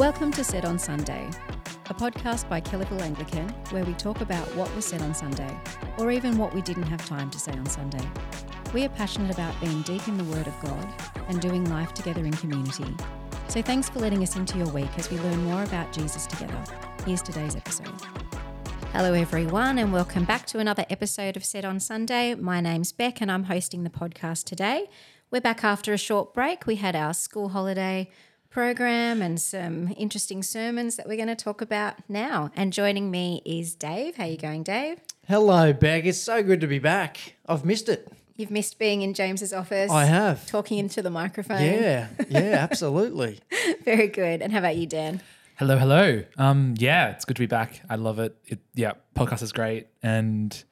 Welcome to Said on Sunday, a podcast by Kellyville Anglican where we talk about what was said on Sunday, or even what we didn't have time to say on Sunday. We are passionate about being deep in the Word of God and doing life together in community. So thanks for letting us into your week as we learn more about Jesus together. Here's today's episode. Hello, everyone, and welcome back to another episode of Said on Sunday. My name's Bek, and I'm hosting the podcast today. We're back after a short break. We had our school holiday program and some interesting sermons that we're going to talk about now. And joining me is Dave. How you going, Dave? Hello, Bek. It's so good to be back. I've missed it. You've missed being in James's office. I have. Talking into the microphone. Yeah, yeah, absolutely. Very good. And how about you, Dan? Hello, hello. Um, yeah, it's good to be back. I love it. it. Yeah, podcast is great and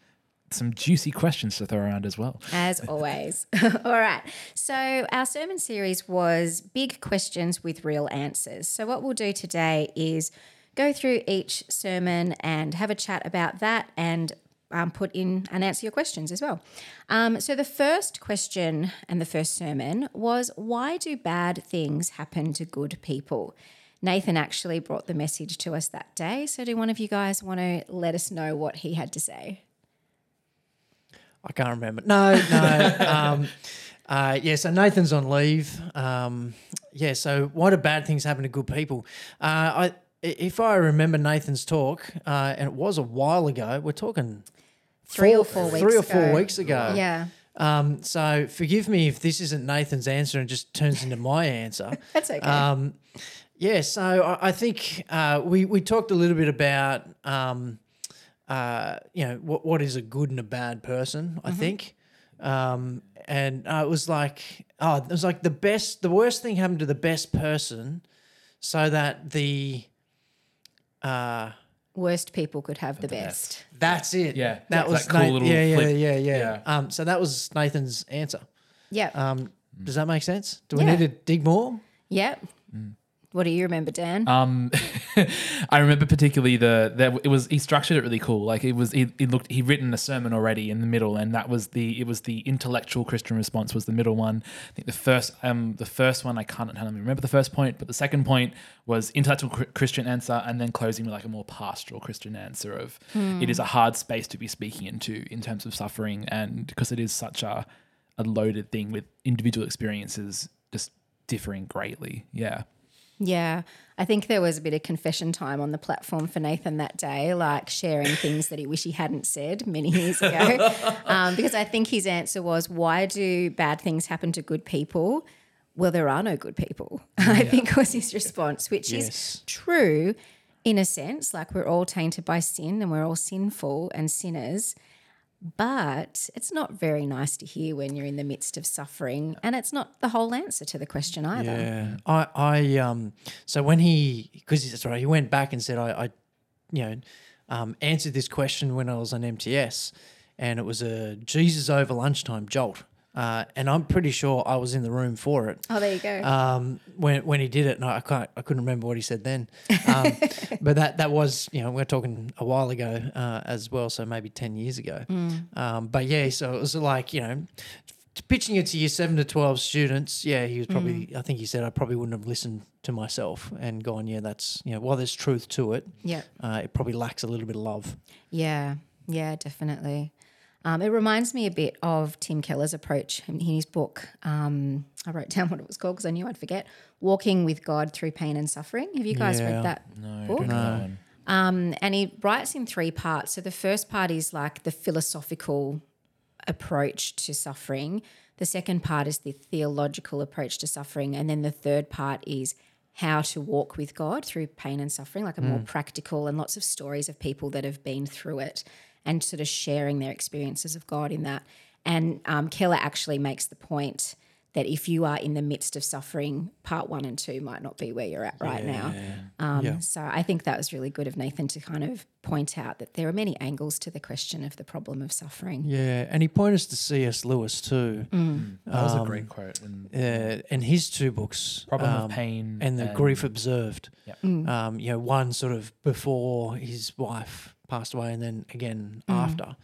some juicy questions to throw around as well. As always. All right. So, our sermon series was Big Questions with Real Answers. So, what we'll do today is go through each sermon and have a chat about that and um, put in and answer your questions as well. Um, so, the first question and the first sermon was Why do bad things happen to good people? Nathan actually brought the message to us that day. So, do one of you guys want to let us know what he had to say? I can't remember. No, no. um, uh, yeah, so Nathan's on leave. Um, yeah, so why do bad things happen to good people? Uh, I, if I remember Nathan's talk, uh, and it was a while ago, we're talking three four, or four weeks three or ago. four weeks ago. Yeah. Um, so forgive me if this isn't Nathan's answer and just turns into my answer. That's okay. Um, yeah, so I, I think uh, we we talked a little bit about um, uh, you know what what is a good and a bad person. I think, um, and uh, it was like oh, it was like the best, the worst thing happened to the best person, so that the uh, Worst people could have the, best. that's it. Yeah, that it's was that cool Na- little yeah, yeah, flip. yeah, yeah, Yeah. Um, so that was Nathan's answer. Yep. Um, does that make sense? Do we Yeah. need to dig more? yep. What do you remember, Dan? Um, I remember particularly the that it was he structured it really cool. Like it was he, he looked he'd written a sermon already in the middle, and that was the it was the intellectual Christian response was the middle one. I think the first um the first one I can't I remember the first point, but the second point was intellectual cr- Christian answer, and then closing with like a more pastoral Christian answer of it is a hard space to be speaking into in terms of suffering, and because it is such a a loaded thing with individual experiences just differing greatly. Yeah. Yeah. I think there was a bit of confession time on the platform for Nathan that day, like sharing things that he wish he hadn't said many years ago. um, because I think his answer was, Why do bad things happen to good people? Well, there are no good people, I think was his response, which Yes. is true in a sense. Like we're all tainted by sin and we're all sinful and sinners. But it's not very nice to hear when you're in the midst of suffering, and it's not the whole answer to the question either. Yeah, I, I, um, so when he, because that's right, he went back and said, I, I you know, um, answered this question when I was on MTS, and it was a Jesus over lunchtime jolt, uh, and I'm pretty sure I was in the room for it. Oh, there you go. Um, when when he did it, and I can't, I couldn't remember what he said then, um, but that that was, you know, we're talking a while ago uh, as well, so maybe ten years ago. Um, but yeah, so it was like, you know, pitching it to year seven to twelve students. Yeah, he was probably. I think he said I probably wouldn't have listened to myself and gone, yeah, that's you know, while there's truth to it, yeah. uh, it probably lacks a little bit of love. Yeah, yeah, definitely. Um, it reminds me a bit of Tim Keller's approach in his book. Um, I wrote down what it was called because I knew I'd forget. Walking with God through pain and suffering. Have you guys Yeah. read that No, book? don't know that one. Um, and he writes in three parts. So the first part is like the philosophical approach to suffering. The second part is the theological approach to suffering. And then the third part is how to walk with God through pain and suffering, like a more practical and lots of stories of people that have been through it and sort of sharing their experiences of God in that. And um, Keller actually makes the point that if you are in the midst of suffering, part one and two might not be where you're at right now. Um, Yeah. So I think that was really good of Nathan to kind of point out that there are many angles to the question of the problem of suffering. Yeah, and he pointed us to C.S. Lewis too. That was a Um, great quote. And uh, and his two books, Problem um, of Pain and the Grief Observed. Yeah. Um, you know, one sort of before his wife passed away, and then again after.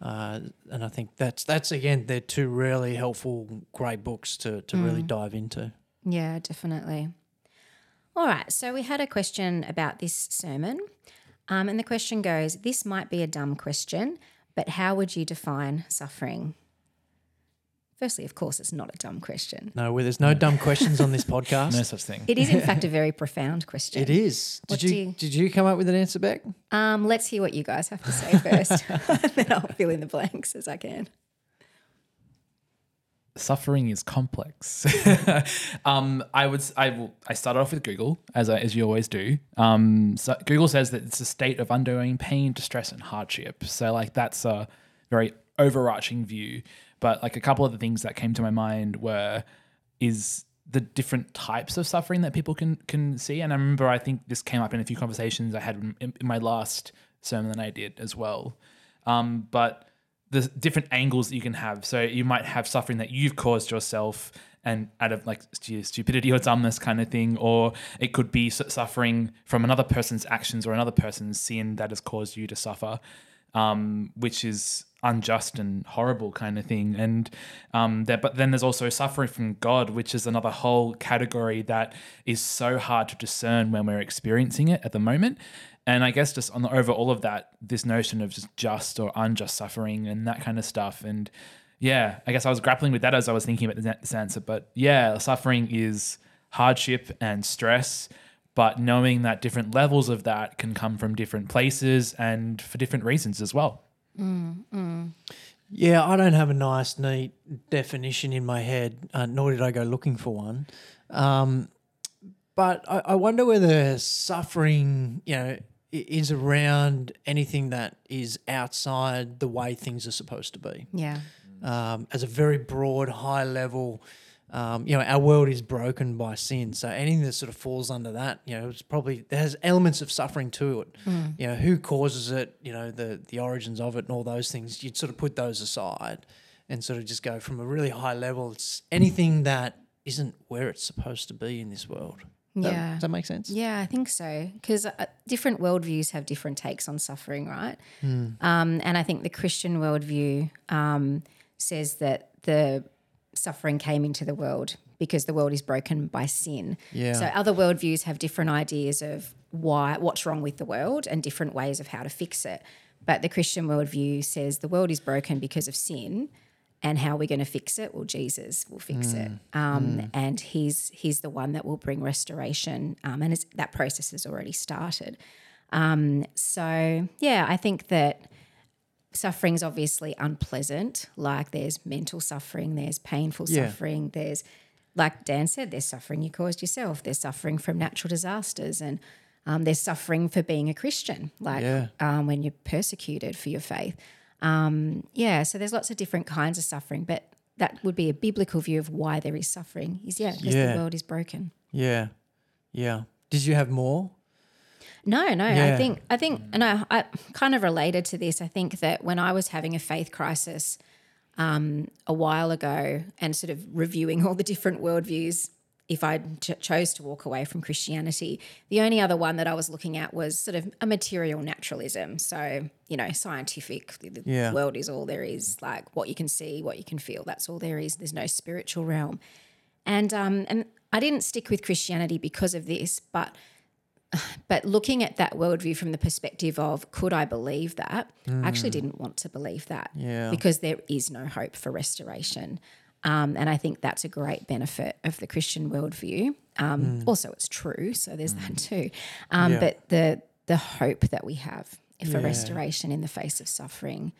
Uh, and I think that's that's again they're two really helpful, great books to to really dive into. Yeah, definitely. All right. So we had a question about this sermon. Um, and the question goes This might be a dumb question, but how would you define suffering? Firstly, of course, it's not a dumb question. No, well, there's no dumb questions on this podcast. No such thing. It is, in fact, a very profound question. It is. What Did do you, you- did you come up with an answer, Bek? Um, let's hear what you guys have to say first. then I'll fill in the blanks as I can. suffering is complex. um, I would s- I will I started off with Google as I, as you always do. Um, so Google says that it's a state of undergoing pain, distress, and hardship. So like that's a very overarching view. But like a couple of the things that came to my mind were is the different types of suffering that people can can see. And I remember I think this came up in a few conversations I had in, in my last sermon that I did as well. Um, but the different angles that you can have. So you might have suffering that you've caused yourself and out of like stupidity or dumbness kind of thing, or it could be suffering from another person's actions or another person's sin that has caused you to suffer, um, which is unjust and horrible kind of thing. And um, there, but then there's also suffering from God, which is another whole category that is so hard to discern when we're experiencing it at the moment. And I guess just on the over all of that, this notion of just just or unjust suffering and that kind of stuff. And yeah, I guess I was grappling with that as I was thinking about this answer. But yeah, suffering is hardship and stress, but knowing that different levels of that can come from different places and for different reasons as well. Yeah, I don't have a nice, neat definition in my head, uh, nor did I go looking for one. Um, but I, I wonder whether suffering, you know, is around anything that is outside the way things are supposed to be. Yeah. Um, as a very broad, high level, um, you know, our world is broken by sin. So anything that sort of falls under that, you know, it's probably there's elements of suffering to it. You know, who causes it, you know, the the origins of it and all those things. You'd sort of put those aside and sort of just go from a really high level. It's anything that isn't where it's supposed to be in this world. That- Yeah. does that make sense? Yeah, I think so. Because uh, different worldviews have different takes on suffering, right? Hmm. Um, and I think the Christian worldview um, says that the suffering came into the world because the world is broken by sin. Yeah. So other worldviews have different ideas of why, what's wrong with the world, and different ways of how to fix it. But the Christian worldview says the world is broken because of sin, and how are we're going to fix it? Well, Jesus will fix it, um, and he's he's the one that will bring restoration, um, and it's, that process has already started. Um, so yeah, I think that suffering's obviously unpleasant. Like there's mental suffering, there's painful Yeah. suffering, there's like Dan said, there's suffering you caused yourself. There's suffering from natural disasters, and um, there's suffering for being a Christian, like Yeah. um, when you're persecuted for your faith. Um, yeah, so there's lots of different kinds of suffering, but that would be a biblical view of why there is suffering. Is yeah, because Yeah. the world is broken. Yeah. Yeah. Did you have more? No, no. I think I think and I, I kind of related to this. I think that when I was having a faith crisis um, a while ago and sort of reviewing all the different worldviews, if I ch- chose to walk away from Christianity, the only other one that I was looking at was sort of a material naturalism. So you know, scientific. The the Yeah. world is all there is. Like what you can see, what you can feel. That's all there is. There's no spiritual realm. And um, and I didn't stick with Christianity because of this, but but looking at that worldview from the perspective of could I believe that? I actually didn't want to believe that Yeah. because there is no hope for restoration. Um, and I think that's a great benefit of the Christian worldview. Um, Also, it's true, so there's that too. Um, Yeah. But the the hope that we have for Yeah. restoration in the face of suffering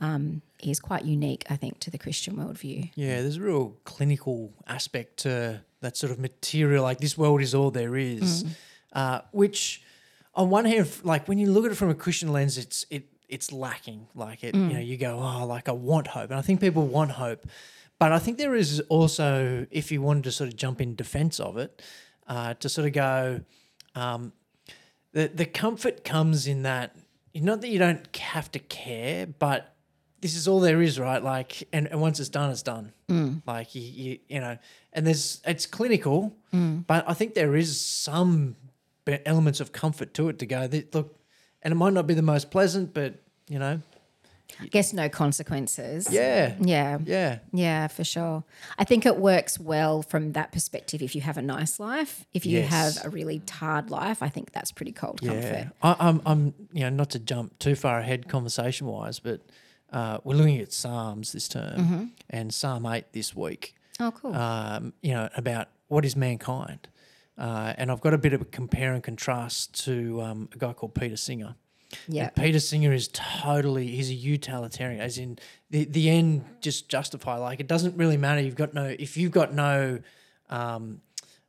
um, is quite unique, I think, to the Christian worldview. Yeah, there's a real clinical aspect to that sort of material. Like this world is all there is, uh, which, on one hand, like when you look at it from a Christian lens, it's it it's lacking. Like it, you know, you go, oh, like I want hope, and I think people want hope, but I think there is also, if you wanted to sort of jump in defense of it, uh, to sort of go, um, the the comfort comes in that not that you don't have to care, but this is all there is, right? Like, and, and once it's done, it's done. Like you, you, you know, and there's it's clinical, but I think there is some elements of comfort to it to go. "Th- Look, and it might not be the most pleasant, but you know, I guess no consequences. Yeah. Yeah. Yeah. Yeah, for sure. I think it works well from that perspective if you have a nice life. If you Yes. have a really hard life, I think that's pretty cold Yeah, comfort. I, I'm, I'm, you know, not to jump too far ahead conversation wise, but uh, we're looking at Psalms this term and Psalm 8 this week, Oh, cool. um, you know, about what is mankind. Uh, and I've got a bit of a compare and contrast to um, a guy called Peter Singer. yeah. Peter Singer is totally he's a utilitarian, as in the the end just justify. Like it doesn't really matter. You've got no if you've got no, um,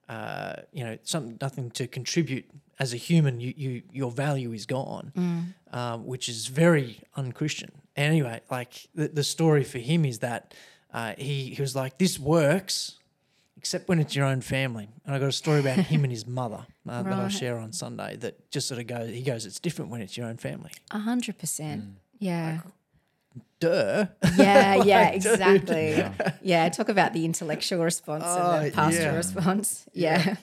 uh, you know, some nothing to contribute as a human. You you your value is gone, um, which is very unchristian. Anyway, like the the story for him is that uh, he he was like this works. Except when it's your own family, and I got a story about him and his mother uh, that I'll share on Sunday. That just sort of goes. He goes, "It's different when it's your own family." A hundred percent. Yeah. duh. Yeah, yeah, Like, dude. exactly. Yeah. talk about the intellectual response Oh, and the pastoral yeah. response. Yeah.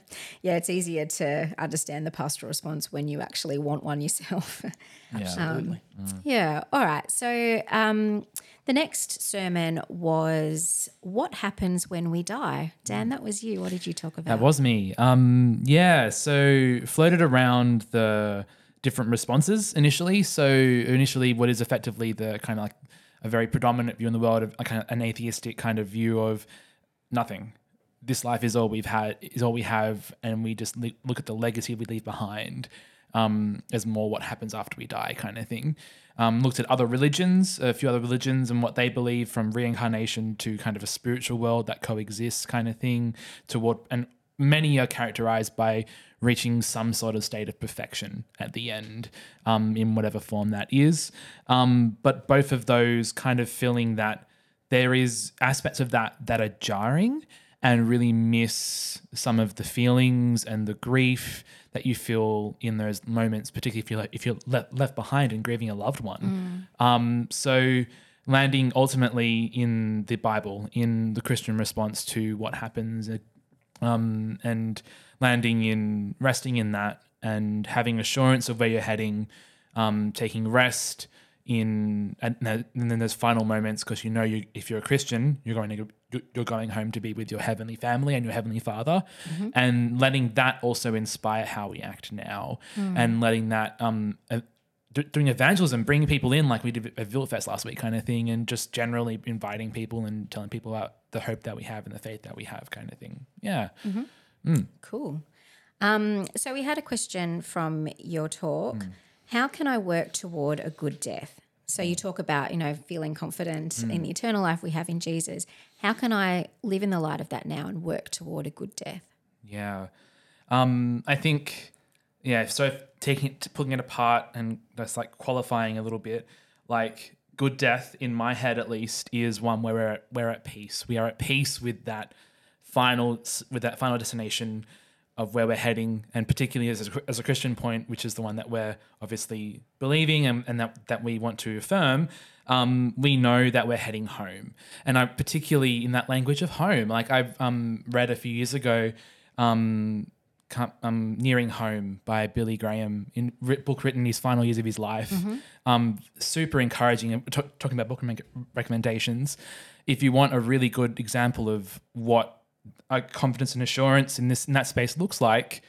yeah. it's easier to understand the pastoral response when you actually want one yourself. Yeah. Absolutely. yeah. All right. So um, the next sermon was What Happens When We Die? Dan, that was you. What did you talk about? That was me. Um, yeah, so floated around the different responses initially. So initially, what is effectively the kind of like a very predominant view in the world of a kind of an atheistic kind of view of nothing. This life is all we've had, is all we have, and we just look at the legacy we leave behind um, as more what happens after we die, kind of thing. Um, looked at other religions, a few other religions, and what they believe from reincarnation to kind of a spiritual world that coexists, kind of thing. Toward and many are characterized by reaching some sort of state of perfection at the end, um, in whatever form that is. Um, but both of those kind of feeling that there is aspects of that that are jarring and really miss some of the feelings and the grief that you feel in those moments, particularly if you're like, if you're le- left behind and grieving a loved one. Um, so landing ultimately in the Bible, in the Christian response to what happens, uh, um, and landing in resting in that and having assurance of where you're heading, um, taking rest in and, then- and then there's final moments because you know you if you're a Christian you're going to you're- going home to be with your heavenly family and your heavenly Father, and letting that also inspire how we act now, and letting that um. uh, Doing evangelism, bringing people in like we did at Villafest last week, kind of thing, and just generally inviting people and telling people about the hope that we have and the faith that we have, kind of thing. Yeah. mm-hmm. mm. Cool. Um, so we had a question from your talk. Mm. How can I work toward a good death? So you talk about, you know, feeling confident Mm. in the eternal life we have in Jesus. How can I live in the light of that now and work toward a good death? Yeah. Um, I think, yeah, so taking it, pulling it apart and just like qualifying a little bit, like good death in my head at least is one where we're at, we're at peace. We are at peace with that final, with that final destination of where we're heading, and particularly as a, as a Christian point, which is the one that we're obviously believing and, and that, that we want to affirm, um, we know that we're heading home. And I particularly in that language of home, like I've um, read a few years ago, um, um, Nearing Home by Billy Graham, in book written in his final years of his life. Um, super encouraging. T- talking about book recommend- recommendations, if you want a really good example of what confidence and assurance in this in that space looks like,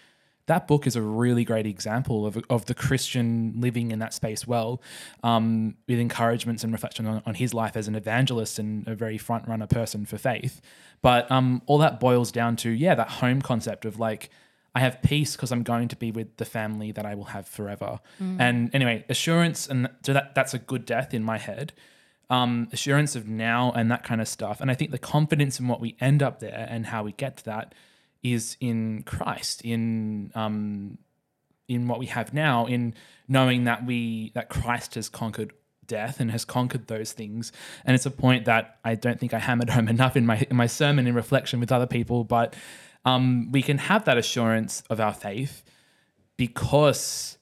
that book is a really great example of, of the Christian living in that space well, um, with encouragements and reflection on, on his life as an evangelist and a very front runner person for faith. But um, all that boils down to, yeah, that home concept of like, I have peace because I'm going to be with the family that I will have forever. And anyway, assurance, and so that that's a good death in my head. Um, assurance of now and that kind of stuff. And I think the confidence in what we end up there and how we get to that is in Christ, in um, in what we have now, in knowing that we that Christ has conquered death and has conquered those things. And it's a point that I don't think I hammered home enough in my in my sermon in reflection with other people, but um, we can have that assurance of our faith because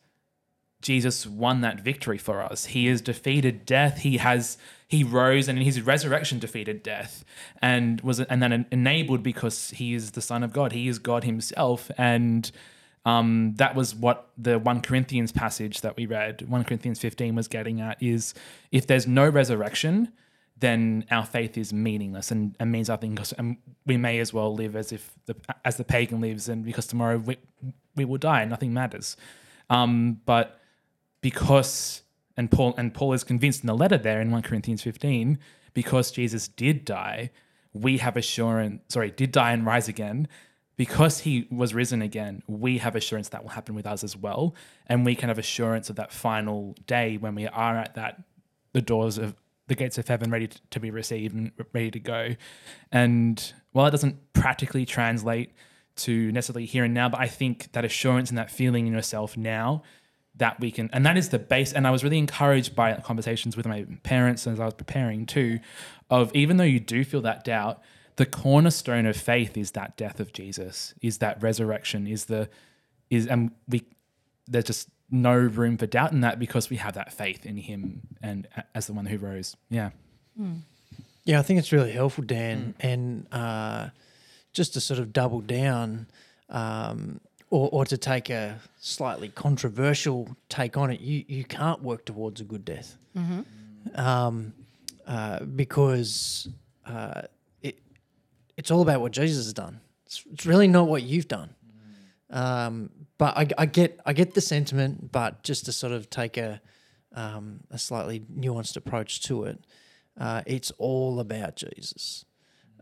Jesus won that victory for us. He has defeated death. He has he rose and in his resurrection defeated death and was and then enabled because he is the son of God. He is God himself and Um, that was what the 1 Corinthians passage that we read, 1 Corinthians 15, was getting at is if there's no resurrection, then our faith is meaningless and, and means nothing because and we may as well live as if the, as the pagan lives and because tomorrow we, we will die and nothing matters. Um, but because and Paul and Paul is convinced in the letter there in 1 Corinthians 15 because Jesus did die, we have assurance sorry, did die and rise again. Because he was risen again, we have assurance that will happen with us as well. And we can have assurance of that final day when we are at that the doors of the gates of heaven ready to be received and ready to go. And while it doesn't practically translate to necessarily here and now, but I think that assurance and that feeling in yourself now that we can, and that is the base. And I was really encouraged by conversations with my parents as I was preparing too, of even though you do feel that doubt, the cornerstone of faith is that death of Jesus, is that resurrection, is the, is, and we, there's just no room for doubt in that because we have that faith in him and as the one who rose. Yeah. Yeah, I think it's really helpful, Dan, and uh, just to sort of double down, um, or, or to take a slightly controversial take on it. You you can't work towards a good death, um, uh, because uh, it it's all about what Jesus has done. It's, it's really not what you've done. Um, but I, I get I get the sentiment, but just to sort of take a um, a slightly nuanced approach to it, uh, it's all about Jesus.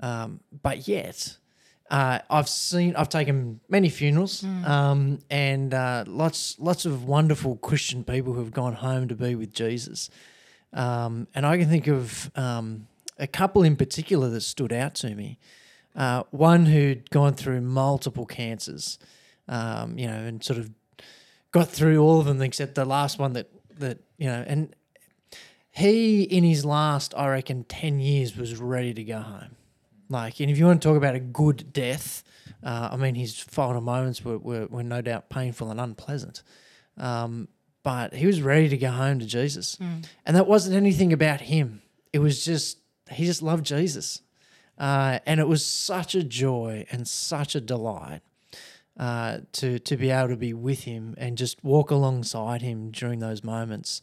Um, but yet, uh, I've seen I've taken many funerals, um, and uh, lots lots of wonderful Christian people who have gone home to be with Jesus. Um, and I can think of um, a couple in particular that stood out to me. Uh, one who'd gone through multiple cancers, um, you know, and sort of got through all of them except the last one that that you know, and he in his last, I reckon, ten years was ready to go home. Like, and if you want to talk about a good death, uh, I mean, his final moments were, were, were no doubt painful and unpleasant. Um, but he was ready to go home to Jesus. And that wasn't anything about him. It was just, he just loved Jesus. Uh, and it was such a joy and such a delight uh, to, to be able to be with him and just walk alongside him during those moments.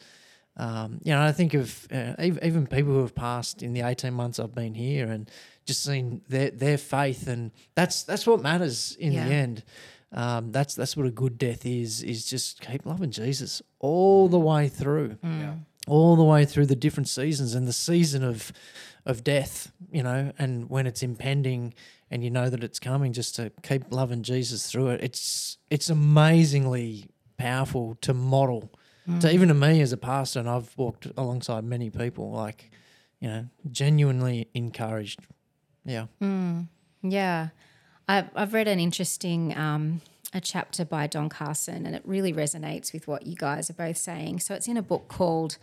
Um, you know, I think of uh, even, people who have passed in the 18 months I've been here and just seen their, their faith. And that's, that's what matters in Yeah. the end. Um, that's, that's what a good death is, is just keep loving Jesus all the way through, all the way through the different seasons and the season of, of death, you know, and when it's impending and you know that it's coming, just to keep loving Jesus through it. It's, it's amazingly powerful to model so even to me as a pastor, and I've walked alongside many people, like, you know, genuinely encouraged. Yeah. Yeah, I've I've read an interesting um, a chapter by Don Carson, and it really resonates with what you guys are both saying. So it's in a book called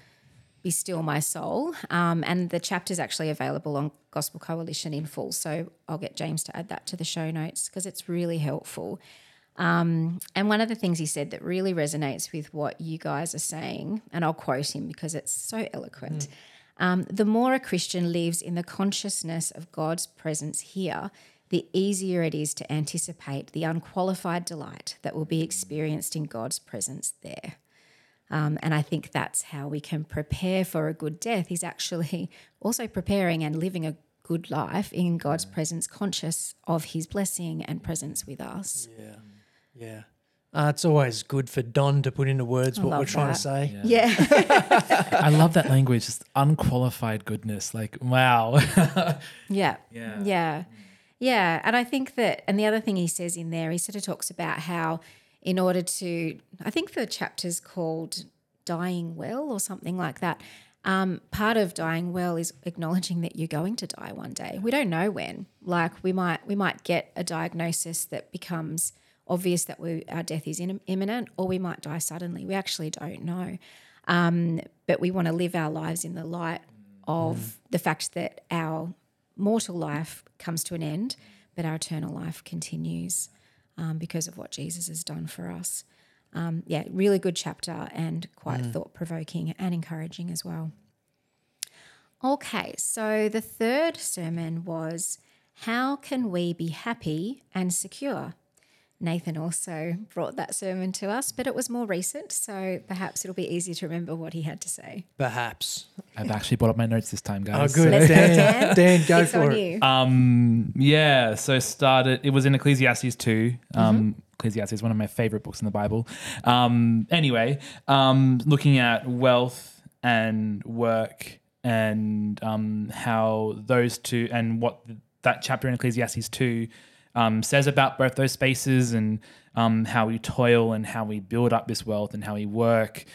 "Be Still My Soul," um, and the chapter is actually available on Gospel Coalition in full. So I'll get James to add that to the show notes because it's really helpful. Um, and one of the things he said that really resonates with what you guys are saying, and I'll quote him because it's so eloquent. Um, the more a Christian lives in the consciousness of God's presence here, the easier it is to anticipate the unqualified delight that will be experienced in God's presence there. Um, and I think that's how we can prepare for a good death, is actually also preparing and living a good life in God's presence, conscious of his blessing and presence with us. Yeah. Yeah. Uh, it's always good for Don to put into words what we're trying that. to say. Yeah. I love that language, just unqualified goodness. Like, wow. Yeah. Yeah. Yeah. Yeah. And I think that, and the other thing he says in there, he sort of talks about how, in order to, I think the chapter's called Dying Well or something like that. Um, part of dying well is acknowledging that you're going to die one day. We don't know when. Like we might we might get a diagnosis that becomes obvious that we, our death is in, imminent, or we might die suddenly. We actually don't know. Um, but we want to live our lives in the light of the fact that our mortal life comes to an end, but our eternal life continues um, because of what Jesus has done for us. Um, yeah, really good chapter and quite thought provoking and encouraging as well. Okay, so the third sermon was How Can We Be Happy and Secure? Nathan also brought that sermon to us, but it was more recent, so perhaps it'll be easier to remember what he had to say. Perhaps. I've actually brought up my notes this time, guys. Oh, good. Let's Dan, Dan. Dan, go it's for on it. you. Um, yeah, so started. It was in Ecclesiastes two. Um, Mm-hmm. Ecclesiastes is one of my favorite books in the Bible. Um, anyway, um, looking at wealth and work and um, how those two and what that chapter in Ecclesiastes two um, says about both those spaces and um, how we toil and how we build up this wealth and how we work,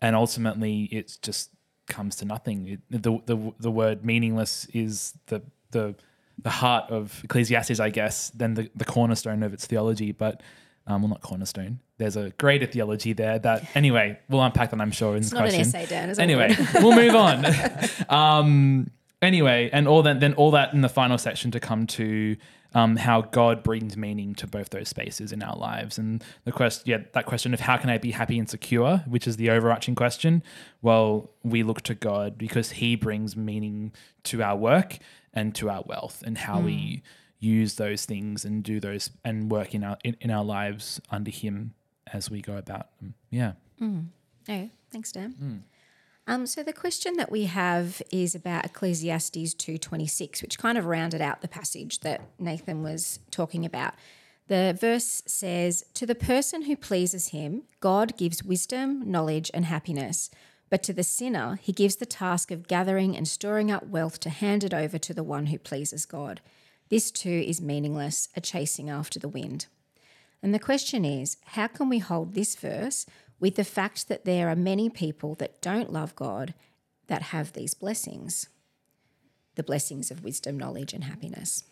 and ultimately it just comes to nothing. It, the, the the word meaningless is the the the heart of Ecclesiastes, I guess, then the, the cornerstone of its theology. But um, well, not cornerstone. There's a greater theology there. That anyway, we'll unpack that. I'm sure in It's the not an question. essay, Dan. Anyway, we'll move on. um, anyway, and all that, then all that in the final section to come to um, how God brings meaning to both those spaces in our lives, and the question, yeah, that question of how can I be happy and secure, which is the overarching question. Well, we look to God because He brings meaning to our work and to our wealth, and how we mm. use those things and do those and work in our in, in our lives under Him as we go about them. Yeah. Oh, thanks, Dan. Mm. Um, so the question that we have is about Ecclesiastes two twenty six, which kind of rounded out the passage that Nathan was talking about. The verse says, "To the person who pleases him, God gives wisdom, knowledge, and happiness." But to the sinner, he gives the task of gathering and storing up wealth to hand it over to the one who pleases God. This too is meaningless, a chasing after the wind. And the question is how can we hold this verse with the fact that there are many people that don't love God that have these blessings? The blessings of wisdom, knowledge, and happiness.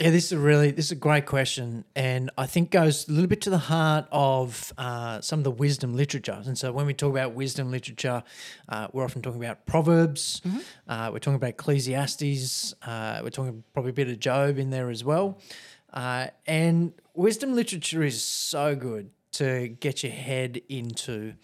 Yeah, this is a really this is a great question, and I think goes a little bit to the heart of uh, some of the wisdom literature. And so, when we talk about wisdom literature, uh, we're often talking about Proverbs. Uh, we're talking about Ecclesiastes. Uh, we're talking probably a bit of Job in there as well. Uh, and wisdom literature is so good to get your head into.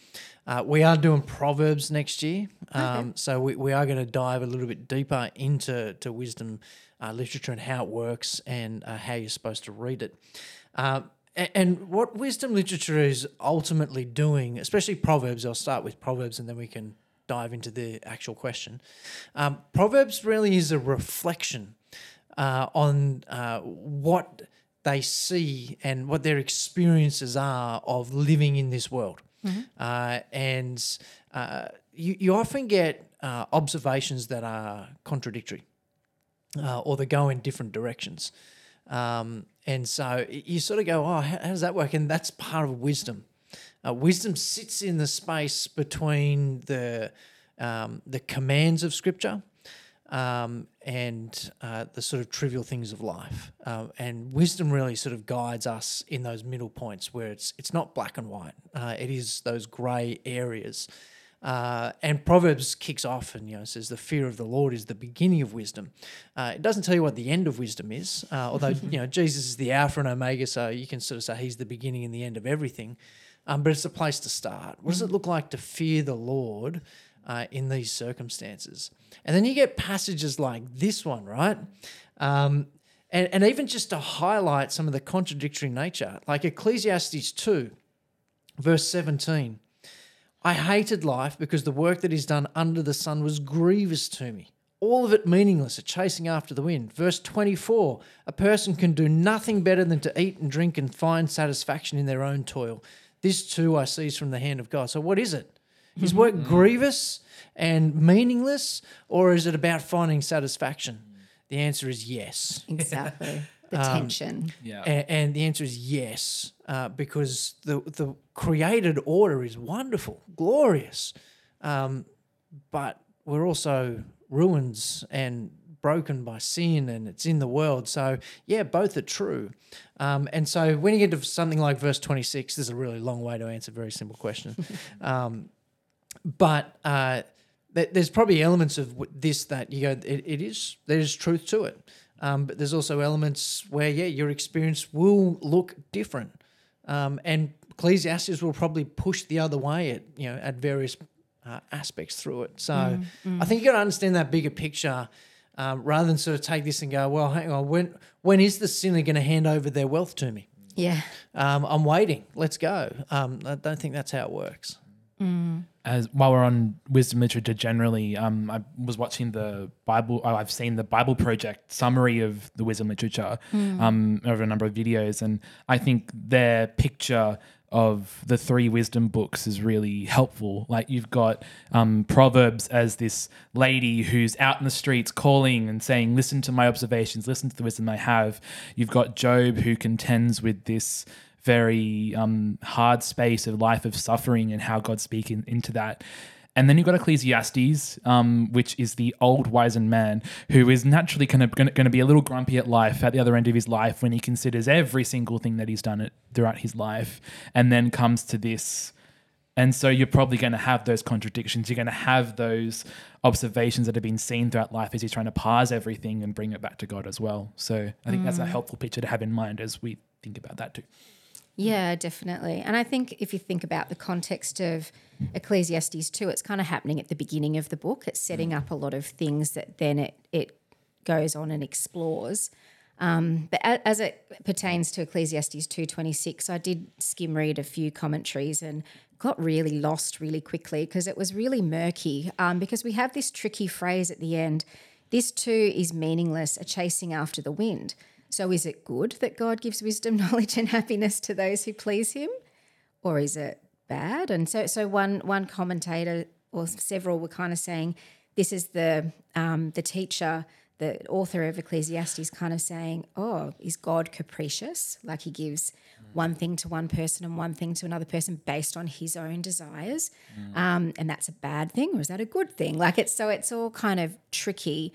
Uh, we are doing Proverbs next year, um, so we, we are going to dive a little bit deeper into to wisdom uh, literature and how it works and uh, how you're supposed to read it. Um, and what wisdom literature is ultimately doing, especially Proverbs, I'll start with Proverbs and then we can dive into the actual question. Um, Proverbs really is a reflection uh, on uh, what they see and what their experiences are of living in this world. Uh, and uh, you, you often get uh, observations that are contradictory uh, or they go in different directions. Um, and so you sort of go, oh, how, how does that work? And that's part of wisdom. Uh, wisdom sits in the space between the um, the commands of Scripture um, and uh, the sort of trivial things of life. Um, and wisdom really sort of guides us in those middle points where it's it's not black and white. Uh, it is those grey areas. Uh, and Proverbs kicks off and you know says the fear of the Lord is the beginning of wisdom. Uh, it doesn't tell you what the end of wisdom is, uh, although you know Jesus is the Alpha and Omega, so you can sort of say he's the beginning and the end of everything. Um, but it's a place to start. What does it look like to fear the Lord uh, in these circumstances? And then you get passages like this one, right? Um, and, and even just to highlight some of the contradictory nature, like Ecclesiastes 2, verse 17. I hated life because the work that is done under the sun was grievous to me. All of it meaningless, a chasing after the wind. Verse 24 A person can do nothing better than to eat and drink and find satisfaction in their own toil. This too I seize from the hand of God. So, what is it? Is work grievous and meaningless, or is it about finding satisfaction? The answer is yes. Exactly. The Um, tension. Yeah. And, and the answer is yes, uh, because the the created order is wonderful, glorious, um, but we're also ruins and broken by sin, and it's in the world. So yeah, both are true. Um, and so when you get to something like verse twenty six, this is a really long way to answer a very simple question. um, but uh, th- there's probably elements of w- this that you go, it, it is there's truth to it. Um, but there's also elements where yeah, your experience will look different, um, and Ecclesiastes will probably push the other way at you know at various uh, aspects through it. So I think you got to understand that bigger picture. Um, rather than sort of take this and go, well, hang on, when when is the sinner going to hand over their wealth to me? Yeah. Um, I'm waiting. Let's go. Um, I don't think that's how it works. As while we're on wisdom literature generally, um, I was watching the Bible. Oh, I've seen the Bible Project summary of the wisdom literature um, over a number of videos, and I think their picture of the three wisdom books is really helpful. Like you've got um, Proverbs as this lady who's out in the streets calling and saying, "Listen to my observations, listen to the wisdom I have." You've got Job who contends with this very um, hard space of life of suffering and how God's speaking into that. And then you've got Ecclesiastes, um, which is the old wizened man who is naturally kind of going to be a little grumpy at life at the other end of his life when he considers every single thing that he's done it throughout his life, and then comes to this. And so you're probably going to have those contradictions. You're going to have those observations that have been seen throughout life as he's trying to parse everything and bring it back to God as well. So I think that's a helpful picture to have in mind as we think about that too. Yeah, definitely. And I think if you think about the context of Ecclesiastes 2, it's kind of happening at the beginning of the book. It's setting up a lot of things that then it, it goes on and explores. Um, but as it pertains to Ecclesiastes 2.26, I did skim read a few commentaries and got really lost really quickly because it was really murky um, because we have this tricky phrase at the end, this too is meaningless, a chasing after the wind. So is it good that God gives wisdom, knowledge, and happiness to those who please Him, or is it bad? And so, so one one commentator or several were kind of saying this is the um, the teacher, the author of Ecclesiastes, kind of saying, "Oh, is God capricious? Like He gives one thing to one person and one thing to another person based on His own desires, um, and that's a bad thing, or is that a good thing? Like it's so it's all kind of tricky,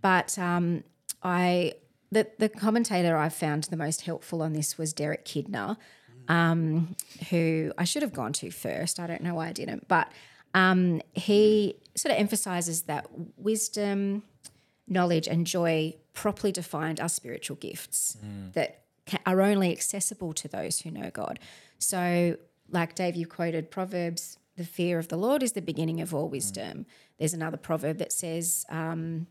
but um, I the the commentator I found the most helpful on this was Derek Kidner, um, who I should have gone to first. I don't know why I didn't, but um, he sort of emphasizes that wisdom, knowledge, and joy, properly defined, are spiritual gifts that ca- are only accessible to those who know God. So, like Dave, you quoted Proverbs. The fear of the Lord is the beginning of all wisdom. There's another proverb that says, um,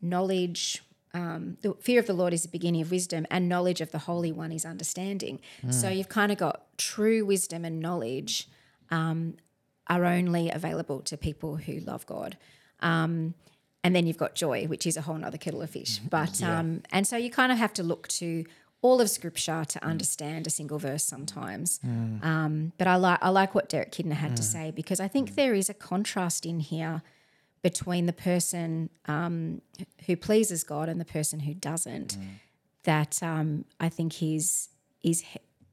knowledge um, the fear of the lord is the beginning of wisdom and knowledge of the holy one is understanding. So you've kind of got true wisdom and knowledge um, are only available to people who love god. Um, and then you've got joy which is a whole nother kettle of fish. But um, and so you kind of have to look to all of scripture to understand a single verse sometimes. Um, but I like I like what Derek Kidner had to say because I think there is a contrast in here between the person um, who pleases God and the person who doesn't. That um, I think is is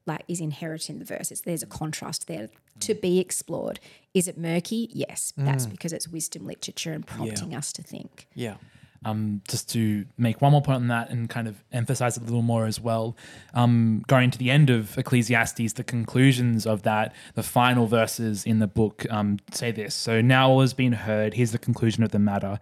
like is inherent in the verse. It's, there's a contrast there to be explored. Is it murky? Yes, that's because it's wisdom literature and prompting us to think. Yeah. Um, just to make one more point on that and kind of emphasize it a little more as well. Um, going to the end of Ecclesiastes, the conclusions of that, the final verses in the book um, say this. So now all has been heard. Here's the conclusion of the matter.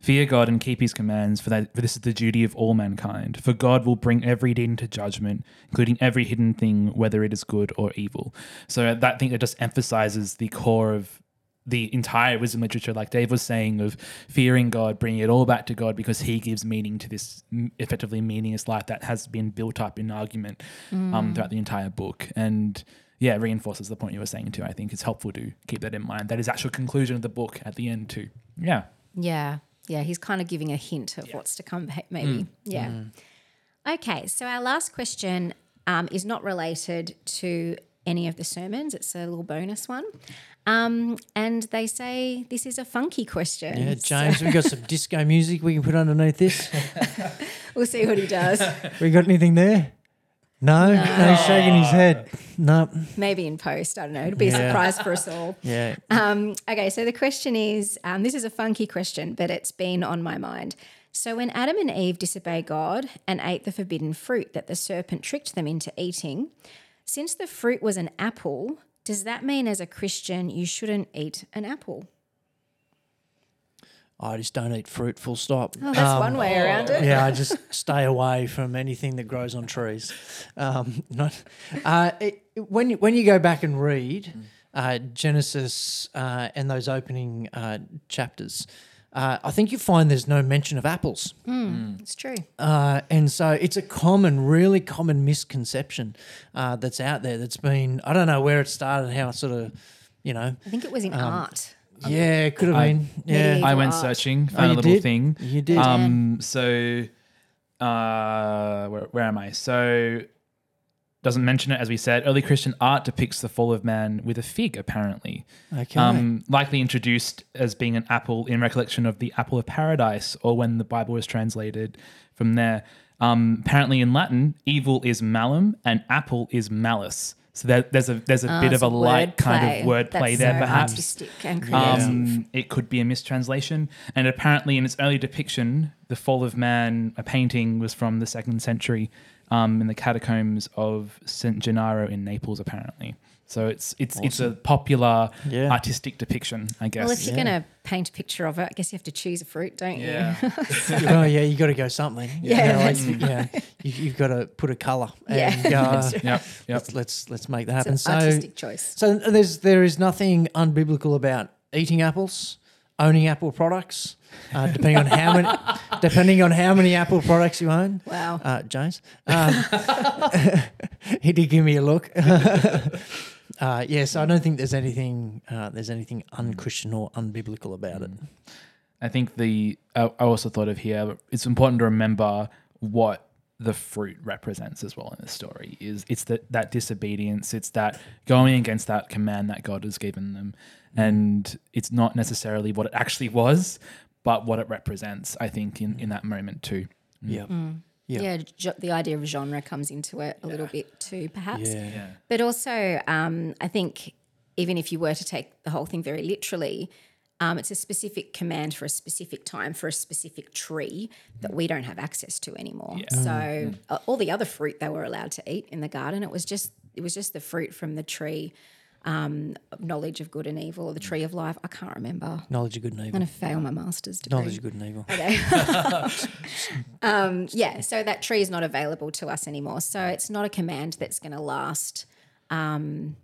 Fear God and keep his commands, for that for this is the duty of all mankind. For God will bring every deed into judgment, including every hidden thing, whether it is good or evil. So that thing that just emphasizes the core of the entire wisdom literature, like Dave was saying, of fearing God, bringing it all back to God because He gives meaning to this mm, effectively meaningless life that has been built up in argument um, throughout the entire book. And yeah, it reinforces the point you were saying too. I think it's helpful to keep that in mind. That is actual conclusion of the book at the end too. Yeah. Yeah, yeah, he's kind of giving a hint of what's to come, ha- maybe. Yeah. Okay, so our last question um, is not related to any of the sermons. It's a little bonus one. Um, and they say this is a funky question. Yeah, James, we got some disco music we can put underneath this. We'll see what he does. We got anything there? No, no, he's shaking his head. No, Maybe in post. I don't know. It'll be a surprise for us all. yeah. Um, okay, so the question is um, this is a funky question, but it's been on my mind. So, when Adam and Eve disobeyed God and ate the forbidden fruit that the serpent tricked them into eating, since the fruit was an apple, does that mean as a Christian you shouldn't eat an apple? I just don't eat fruit. Full stop. Oh, that's one way around it. yeah, I just stay away from anything that grows on trees. Um, not uh, it, when you, when you go back and read uh, Genesis uh, and those opening uh, chapters, uh, I think you find there's no mention of apples. It's true. Uh, and so it's a common, really common misconception uh, that's out there that's been, I don't know where it started, how it sort of, you know, I think it was in art. yeah, it could have I- been. Yeah. I went art. searching, Oh, found a little did? thing. You did. Um, so, uh, where, where am I? So, doesn't mention it as we said. Early Christian art depicts the fall of man with a fig, apparently. okay. Um, likely introduced as being an apple in recollection of the apple of paradise, or when the Bible was translated from there. Um, apparently, in Latin, evil is malum and apple is malice. So there, there's a there's a Ah, bit of a light kind of wordplay That's there, so perhaps. Artistic and creative. Um, it could be a mistranslation. And apparently, in its early depiction, the fall of man, a painting, was from the second century um, in the catacombs of St. Gennaro in Naples, apparently. So it's it's it's a popular Yeah. artistic depiction, I guess. well, if you're Yeah. going to paint a picture of it, I guess you have to choose a fruit, don't you? yeah. oh yeah, you got to go something. Yeah. You know, like, yeah, you, you've got to put a colour. Yeah, And go, uh, right. yep. Yep. let's, let's let's make that It's happen. an So artistic choice. so there's there is nothing unbiblical about eating apples, owning Apple products, uh, depending on how many depending on how many Apple products you own. Wow. Uh, James, um, he did give me a look. uh, yeah, so I don't think there's anything uh, there's anything unchristian or unbiblical about it. I think the I I also thought of here. It's important to remember what the fruit represents as well in the story. Is it's that that disobedience. It's that going against that command that God has given them, and it's not necessarily what it actually was, but what it represents. I think in in that moment too. Yeah, Yeah. Yeah, ge- the idea of genre comes into it a little bit too, perhaps. yeah, Yeah. But also, um, I think even if you were to take the whole thing very literally, um, it's a specific command for a specific time for a specific tree that we don't have access to anymore. So uh, all the other fruit they were allowed to eat in the garden, it was just it was just the fruit from the tree um, knowledge of good and evil, or the tree of life. I can't remember. knowledge of good and evil. I'm going to fail my master's degree. Knowledge of good and evil. um, yeah, so that tree is not available to us anymore. So it's not a command that's going to last um,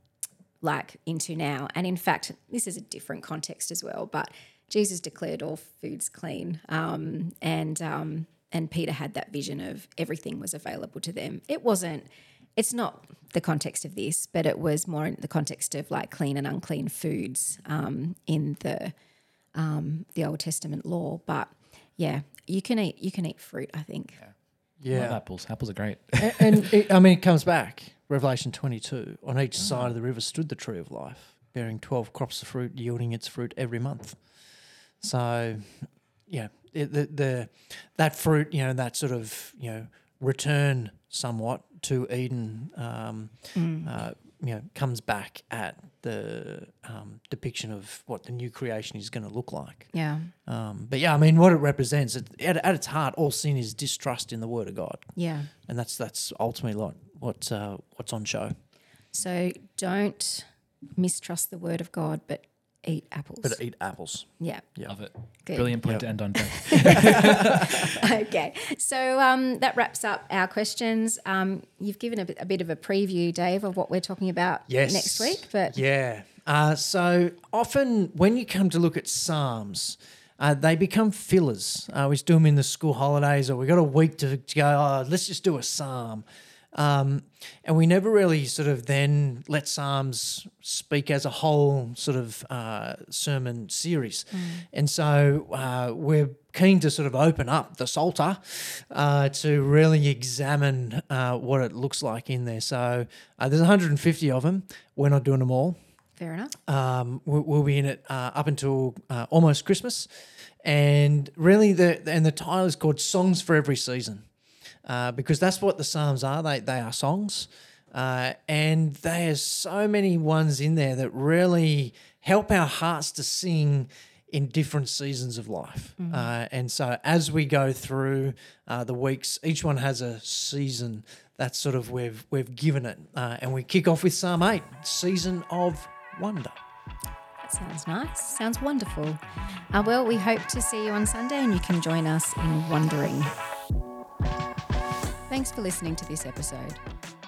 like into now. And in fact, this is a different context as well. But Jesus declared all foods clean, um, and um, and Peter had that vision of everything was available to them. It wasn't. It's not the context of this, but it was more in the context of like clean and unclean foods um, in the um, the Old Testament law. But yeah, you can eat you can eat fruit. I think. Love Yeah, apples. Apples are great. A- and it, I mean, it comes back. Revelation 22. On each side of the river stood the tree of life, bearing 12 crops of fruit, yielding its fruit every month. So, yeah, it, the, the that fruit, you know, that sort of, you know, return somewhat to Eden, um, uh, you know, comes back at the um, depiction of what the new creation is going to look like. Yeah, Um, but yeah, I mean, what it represents, it, at, at its heart, all sin is distrust in the Word of God yeah. and that's that's ultimately what what uh, what's on show. So don't mistrust the word of God, but eat apples. But eat apples. yeah. Yeah. Love it. Good. Brilliant point Yep. to end on. Jack. okay. So um, that wraps up our questions. Um, you've given a bit, a bit of a preview, Dave, of what we're talking about Yes. next week. But Yeah. Uh, so often when you come to look at psalms, uh, they become fillers. Uh, we just do them in the school holidays, or we got a week to, to go. Oh, let's just do a psalm. Um, and we never really sort of then let Psalms speak as a whole sort of uh, sermon series. And so uh, we're keen to sort of open up the Psalter uh, to really examine uh, what it looks like in there. So uh, there's 150 of them. We're not doing them all. fair enough. Um, we'll, we'll be in it uh, up until uh, almost Christmas, and really the and the title is called "Songs for Every Season," uh, because that's what the Psalms are. They they are songs, uh, and there's so many ones in there that really help our hearts to sing in different seasons of life. Uh, and so as we go through uh, the weeks, each one has a season. That's sort of we've we've given it, uh, and we kick off with Psalm eight, season of wonder. That sounds nice. Sounds wonderful. Uh, well, we hope to see you on Sunday and you can join us in wondering. Thanks for listening to this episode.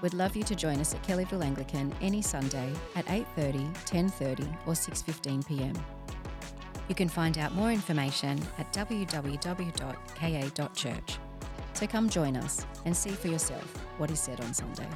We'd love you to join us at Kellyville Anglican any Sunday at 8:30, 10:30 or 6:15 p.m. You can find out more information at www.ka.church. So come join us and see for yourself what is said on Sunday.